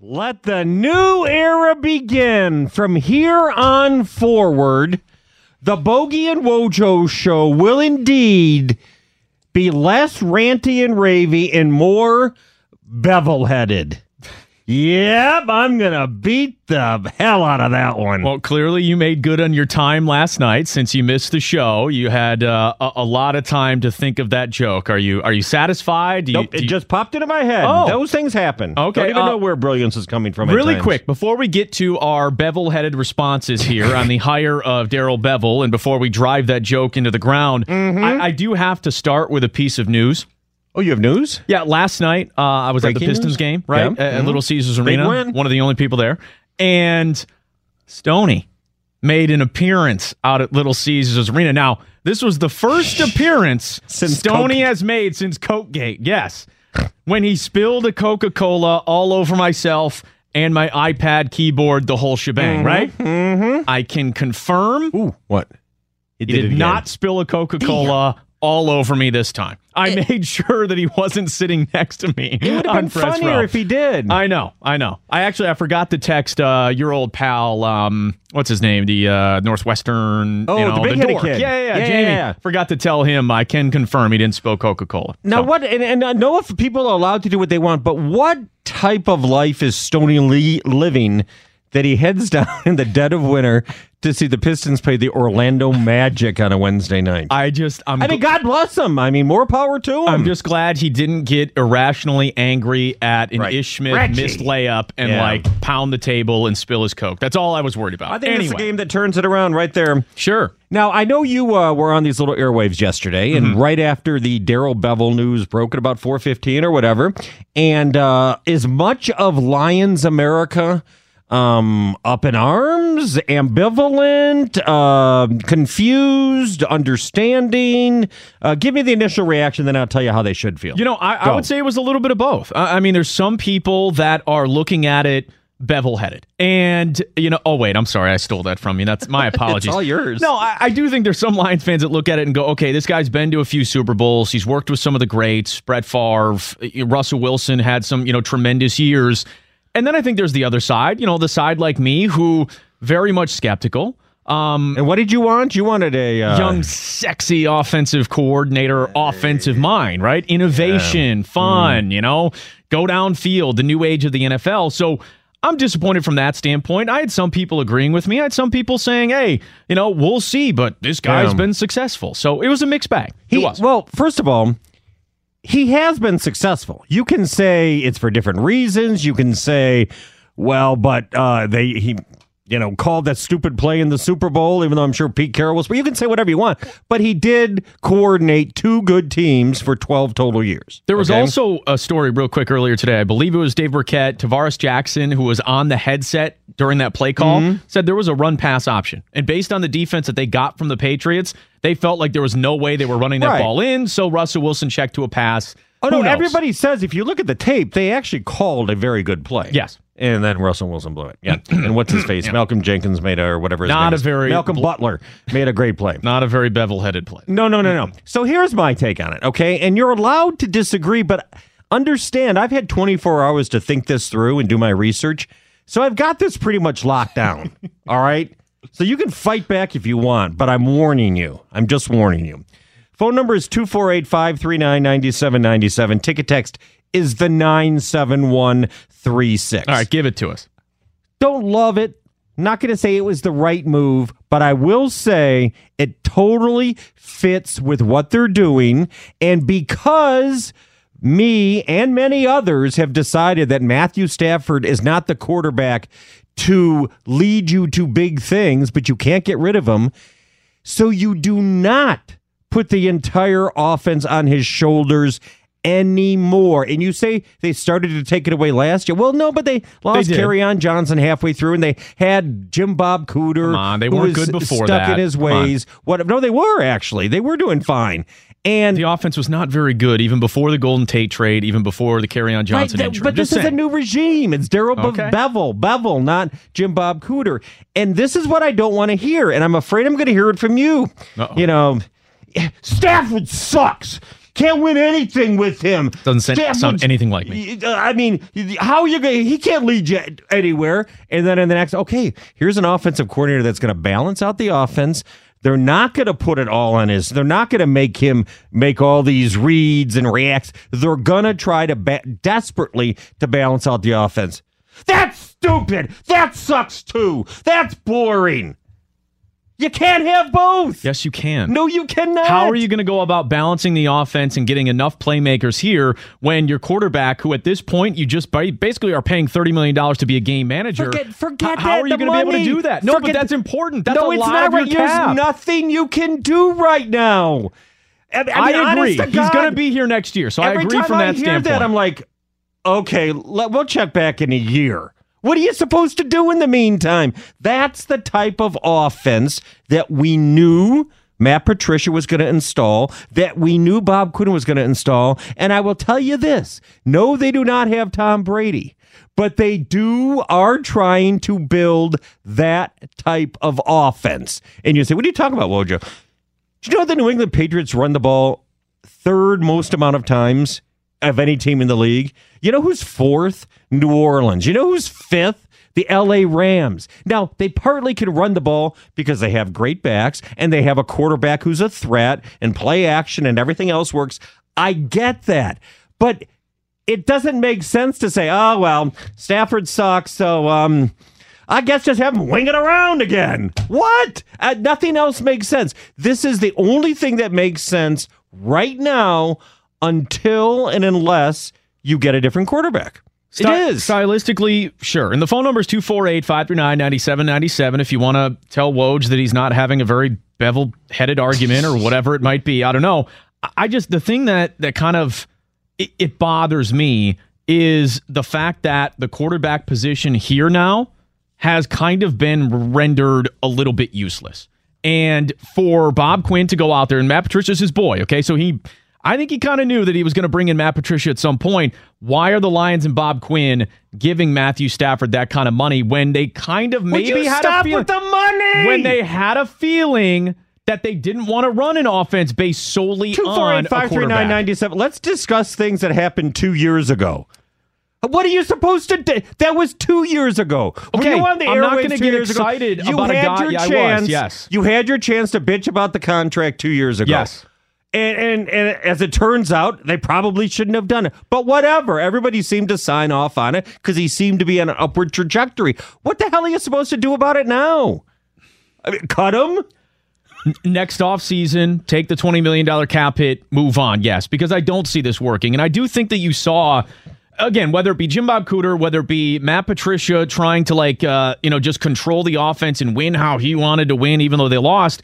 Let the new era begin. From here on forward, the Bogey and Wojo show will indeed be less ranty and ravy and more bevel headed. Yep, I'm going to beat the hell out of that one. Well, clearly you made good on your time last night since you missed the show. You had uh, a, a lot of time to think of that joke. Are you are you satisfied? Do you, nope, it you- just popped into my head. Oh. Those things happen. Okay, I Don't even uh, know where brilliance is coming from. really quick before we get to our bevel-headed responses here on the hire of Darrell Bevell, and before we drive that joke into the ground, Mm-hmm. I, I do have to start with a piece of news. Oh, you have news? Yeah, last night uh, I was at the Pistons news? game, right Yeah. at, at Mhm. Little Caesars Arena. One of the only people there, and Stoney made an appearance out at Little Caesars Arena. Now, this was the first appearance Since Stoney Coke- has made since Coke-gate. Yes, when he spilled a Coca-Cola all over myself and my iPad keyboard, the whole shebang. Right? Mm-hmm. I can confirm Ooh, what? he did, not spill a Coca Cola all over me this time. I made sure that he wasn't sitting next to me. It would have been funnier row. if he did. I know, I know. I actually I forgot to text uh, your old pal. Um, what's his name? The uh, Northwestern. Oh, you the big-headed dork. kid. Yeah, yeah, yeah. Jamie. yeah, yeah. Forgot to tell him. I can confirm he didn't spill Coca Cola. Now, what? And, and I know if people are allowed to do what they want, but what type of life is Stony Lee living that he heads down in the dead of winter to see the Pistons play the Orlando Magic on a Wednesday night? I, I just I'm mean, God bless him. I mean, more power to him. I'm just glad he didn't get irrationally angry at an Right. Ish Smith missed layup and Yeah. like pound the table and spill his coke. That's all I was worried about. I think anyway, it's a game that turns it around right there. sure. Now, I know you uh, were on these little airwaves yesterday, and Mm-hmm. right after the Darrell Bevell news broke at about 4.15 or whatever, and uh, is much of Lions America um, up in arms, ambivalent, uh, confused, understanding? Uh, give me the initial reaction, then I'll tell you how they should feel. You know, I, I would say it was a little bit of both. I, I mean, there's some people that are looking at it bevel headed. And, you know, oh, wait, I'm sorry. I stole that from you. That's my apologies. all yours. No, I, I do think there's some Lions fans that look at it and go, okay, this guy's been to a few Super Bowls. He's worked with some of the greats. Brett Favre, Russell Wilson had some, you know, tremendous years. And then I think there's the other side, you know, the side like me who very much skeptical. Um, and what did you want? You wanted a uh, young, sexy offensive coordinator, offensive mind, right? Innovation, fun, you know, go downfield, the new age of the NFL. So I'm disappointed from that standpoint. I had some people agreeing with me. I had some people saying, hey, you know, we'll see, but this guy's Yeah. been successful. So it was a mixed bag. He, was. Well, first of all, he has been successful. You can say it's for different reasons. You can say, well, but uh, they he you know called that stupid play in the Super Bowl, even though I'm sure Pete Carroll was. But you can say whatever you want. But he did coordinate two good teams for 12 total years. There was okay? also a story real quick earlier today. I believe it was Dave Birkett, Tarvaris Jackson, who was on the headset during that play call, Mm-hmm. said there was a run pass option. And based on the defense that they got from the Patriots, they felt like there was no way they were running that Right. ball in. So Russell Wilson checked to a pass. Oh Who no! knows? Everybody says if you look at the tape, they actually called a very good play. Yes. and then Russell Wilson blew it. Yeah, and what's his face? Malcolm Jenkins made a or whatever. His Not name a is. very- Malcolm Butler made a great play. Not a very bevel headed play. No, no, no, no. So here's my take on it, okay? And you're allowed to disagree, but understand I've had 24 hours to think this through and do my research. So I've got this pretty much locked down. all right? So you can fight back if you want, but I'm warning you. I'm just warning you. Phone number is 248 539 9797. Ticket text is the 97136. All right, give it to us. Don't love it. Not going to say it was the right move, but I will say it totally fits with what they're doing. And because me and many others have decided that Matthew Stafford is not the quarterback to lead you to big things, but you can't get rid of him. So you do not put the entire offense on his shoulders anymore. And you say they started to take it away last year. Well, no, but they lost. Kerryon Johnson halfway through, and they had Jim Bob Cooter. Come on, they weren't good before stuck that. in his Come on. ways. What? No, they were actually. They were doing fine. And The offense was not very good even before the Golden Tate trade, even before the Kerryon Right, Johnson th- injury. But this just is a new regime. It's Darrell Okay. Bevell, Bevell, not Jim Bob Cooter. And this is what I don't want to hear. And I'm afraid I'm going to hear it from you. Uh-oh. You know, Stafford sucks. Can't win anything with him. Doesn't sound- sound anything like me. I mean, how are you going? He can't lead you anywhere. And then in the next, okay, here's an offensive coordinator that's going to balance out the offense. They're not going to put it all on his. They're not going to make him make all these reads and reacts. They're going to try to ba- desperately to balance out the offense. That's stupid. That sucks too. That's boring. You can't have both. Yes, you can. No, you cannot. How are you going to go about balancing the offense and getting enough playmakers here when your quarterback, who at this point you just basically are paying thirty million dollars to be a game manager, Forget, forget how that, are you going to be able to do that? No, Forget- but that's important. That's no, a it's not right. There's nothing you can do right now. I, mean, I agree. to He's going to be here next year, so I agree from I that hear standpoint. that, I'm like, okay, let, we'll check back in a year. What are you supposed to do in the meantime? That's the type of offense that we knew Matt Patricia was going to install, that we knew Bob Quinn was going to install. And I will tell you this no, they do not have Tom Brady, but they do are trying to build that type of offense. And you say, what are you talking about, Wojo? Do you know the New England Patriots run the ball third most amount of times of any team in the league? You know who's fourth? New Orleans. You know who's fifth? The LA Rams. Now, they partly can run the ball because they have great backs and they have a quarterback who's a threat and play action and everything else works. I get that. But it doesn't make sense to say, oh, well, Stafford sucks, so, um, I guess just have him wing it around again. What? Uh, nothing else makes sense. This is the only thing that makes sense right now until and unless you get a different quarterback. Sty- it is. Stylistically, sure. And the phone number is 248 539 9797 if you want to tell Woj that he's not having a very bevel headed argument or whatever it might be. I don't know. I- just, the thing that, that kind of it, it bothers me is the fact that the quarterback position here now has kind of been rendered a little bit useless. And for Bob Quinn to go out there, and Matt Patricia's his boy, okay? So he, I think he kind of knew that he was going to bring in Matt Patricia at some point. Why are the Lions and Bob Quinn giving Matthew Stafford that kind of money when they kind of maybe had stop a feeling with the money? when they had a feeling that they didn't want to run an offense based solely Two four on eight a five three nine quarterback? ninety seven. Let's discuss things that happened two years ago. What are you supposed to do? That was two years ago. Okay, you on the I'm not gonna get years ago? excited You about a had guy- your yeah, I was, chance. yes. you had your chance to bitch about the contract two years ago. Yes. And, and and as it turns out, they probably shouldn't have done it. But whatever. Everybody seemed to sign off on it because he seemed to be on an upward trajectory. What the hell are you supposed to do about it now? I mean, cut him? next offseason, take the $20 million cap hit, move on. Yes, because I don't see this working. And I do think that you saw, again, whether it be Jim Bob Cooter, whether it be Matt Patricia trying to, like, uh, you know, just control the offense and win how he wanted to win, even though they lost.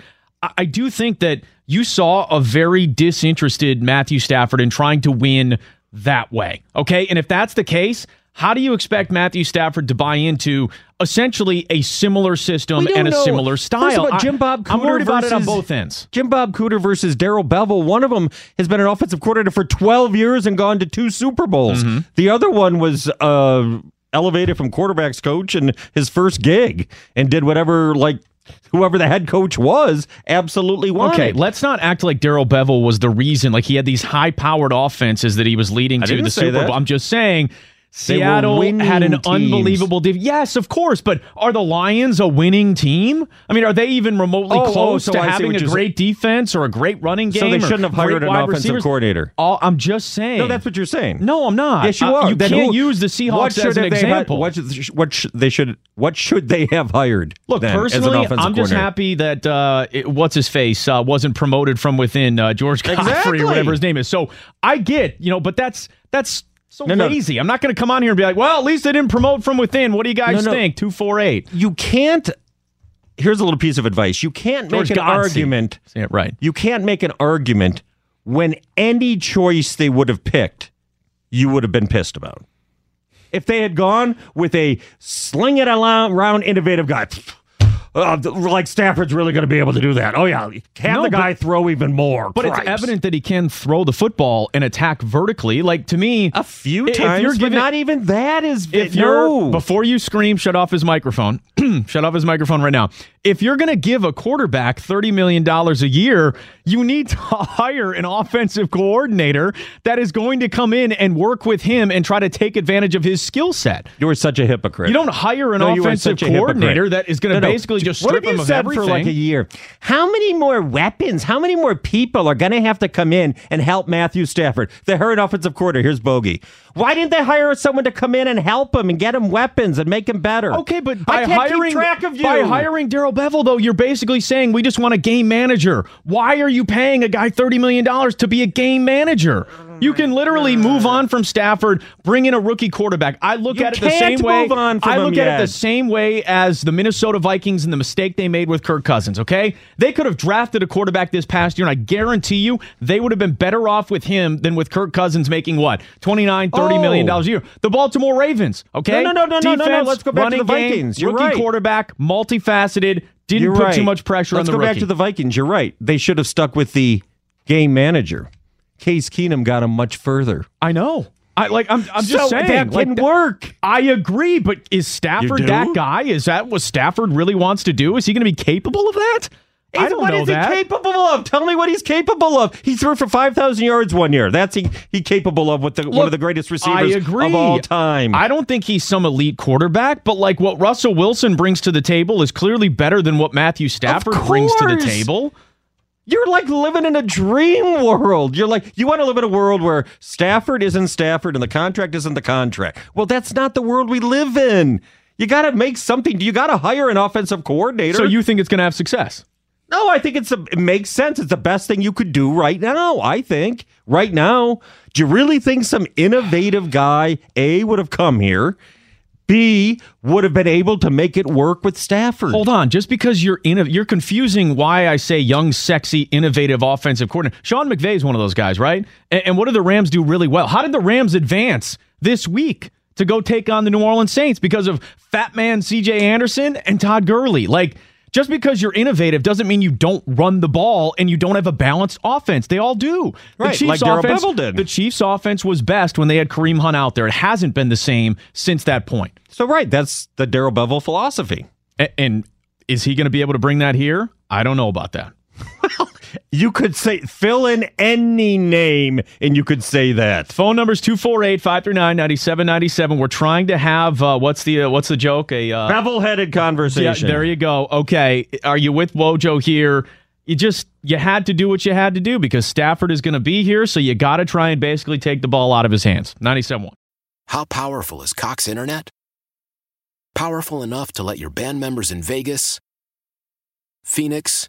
I, do think that you saw a very disinterested Matthew Stafford in trying to win that way. Okay. And if that's the case, how do you expect Matthew Stafford to buy into essentially a similar system and a know. similar style? I- Jim Bob I'm worried about it on both ends. Jim Bob Cooter versus Darrell Bevell. One of them has been an offensive coordinator for 12 years and gone to two Super Bowls. Mm-hmm. The other one was uh, elevated from quarterbacks coach and his first gig and did whatever, like, whoever the head coach was, absolutely wanted. Okay, let's not act like Darrell Bevell was the reason. Like he had these high-powered offenses that he was leading to the Super that. Bowl. I'm just saying. Seattle had an unbelievable div- Yes, of course, but are the Lions a winning team? I mean, are they even remotely Oh, oh, close so to I having a great defense or a great running game? So they shouldn't have hired an offensive receivers? coordinator. All, I'm just saying. No, that's what you're saying. No, I'm not. Yes, you Uh, are. you Then can't who- use the Seahawks as should an had- what should, what sh- they should what should they have hired? Look, then, personally, I'm just happy that uh, it, what's his face uh, wasn't promoted from within uh, George Godfrey Exactly. or whatever his name is. So I get, you know, but that's that's so No, no. lazy. I'm not going to come on here and be like, well, at least they didn't promote from within. What do you guys No, no. think? Two four eight. You can't. Here's a little piece of advice. You can't George make an Godsey. argument. It right. You can't make an argument when any choice they would have picked, you would have been pissed about. If they had gone with a sling it around innovative guy, uh, like Stafford's really going to be able to do that. Oh yeah, can No, the guy but- throw even more. But it's evident that he can throw the football and attack vertically. Like to me, a few if times, you're but giving- not even that is. if no. you're before you scream, shut off his microphone. shut off his microphone right now. If you're going to give a quarterback thirty million dollars a year, you need to hire an offensive coordinator that is going to come in and work with him and try to take advantage of his skill set. You are such a hypocrite. You don't hire an No, offensive such a hypocrite. coordinator that is going to No, no. basically just what strip have him of everything. for like a year. How many more weapons? How many more people are going to have to come in and help Matthew Stafford? The hurried offensive coordinator. Here's Bogey. Why didn't they hire someone to come in and help him and get him weapons and make him better? Okay, but by hiring track of you. by hiring Darrell Bevell, though, you're basically saying we just want a game manager. Why are you paying a guy thirty million dollars to be a game manager? Oh you can literally move on from Stafford, bring in a rookie quarterback. I look You at it the can't same way. move on from I look at it the same way as the Minnesota Vikings and the mistake they made with Kirk Cousins. Okay, they could have drafted a quarterback this past year, and I guarantee you they would have been better off with him than with Kirk Cousins making what 29 30 million dollars a year. The Baltimore Ravens. Okay, No, no, no, no, no, no, no. Let's go back to the game, Vikings. You're rookie right. quarterback, multifaceted. Didn't You're put right. too much pressure Let's on the go rookie. back to the Vikings. You're right. They should have stuck with the game manager. Case Keenum got him much further. I know. I like. I'm. I'm just So saying that like, can work. I agree, but is Stafford that guy? Is that what Stafford really wants to do? Is he going to be capable of that? I don't what know is that. he capable of? Tell me what he's capable of. He threw for five thousand yards one year. That's he he capable of with the, one of the greatest I receivers agree. of all time. I don't think he's some elite quarterback, but like what Russell Wilson brings to the table is clearly better than what Matthew Stafford brings to the table. You're like living in a dream world. You're like you want to live in a world where Stafford isn't Stafford and the contract isn't the contract. Well, that's not the world we live in. You got to make something. You got to hire an offensive coordinator. So you think it's going to have success? No, I think it's a, it makes sense. It's the best thing you could do right now. I think right now. Do you really think some innovative guy A would have come here? B would have been able to make it work with Stafford. Hold on, just because you're in, you're confusing why I say young, sexy, innovative offensive coordinator. Sean McVay is one of those guys, right? And, and what did the Rams do really well? How did the Rams advance this week to go take on the New Orleans Saints because of Fat Man C.J. Anderson and Todd Gurley? Like. Just because you're innovative doesn't mean you don't run the ball and you don't have a balanced offense. They all do. Right, the Chiefs like offense, did. The Chiefs offense was best when they had Kareem Hunt out there. It hasn't been the same since that point. So right, that's the Darrell Bevell philosophy. A- And is he going to be able to bring that here? I don't know about that. You could say fill in any name and you could say that. Phone numbers 248-539-9797. We're trying to have uh, what's the uh, what's the joke? A uh, Bevel-headed yeah, conversation. there you go. Okay, are you with Wojo here? You just you had to do what you had to do because Stafford is going to be here, so you got to try and basically take the ball out of his hands. 97-1. How powerful is Cox Internet? Powerful enough to let your band members in Vegas, Phoenix,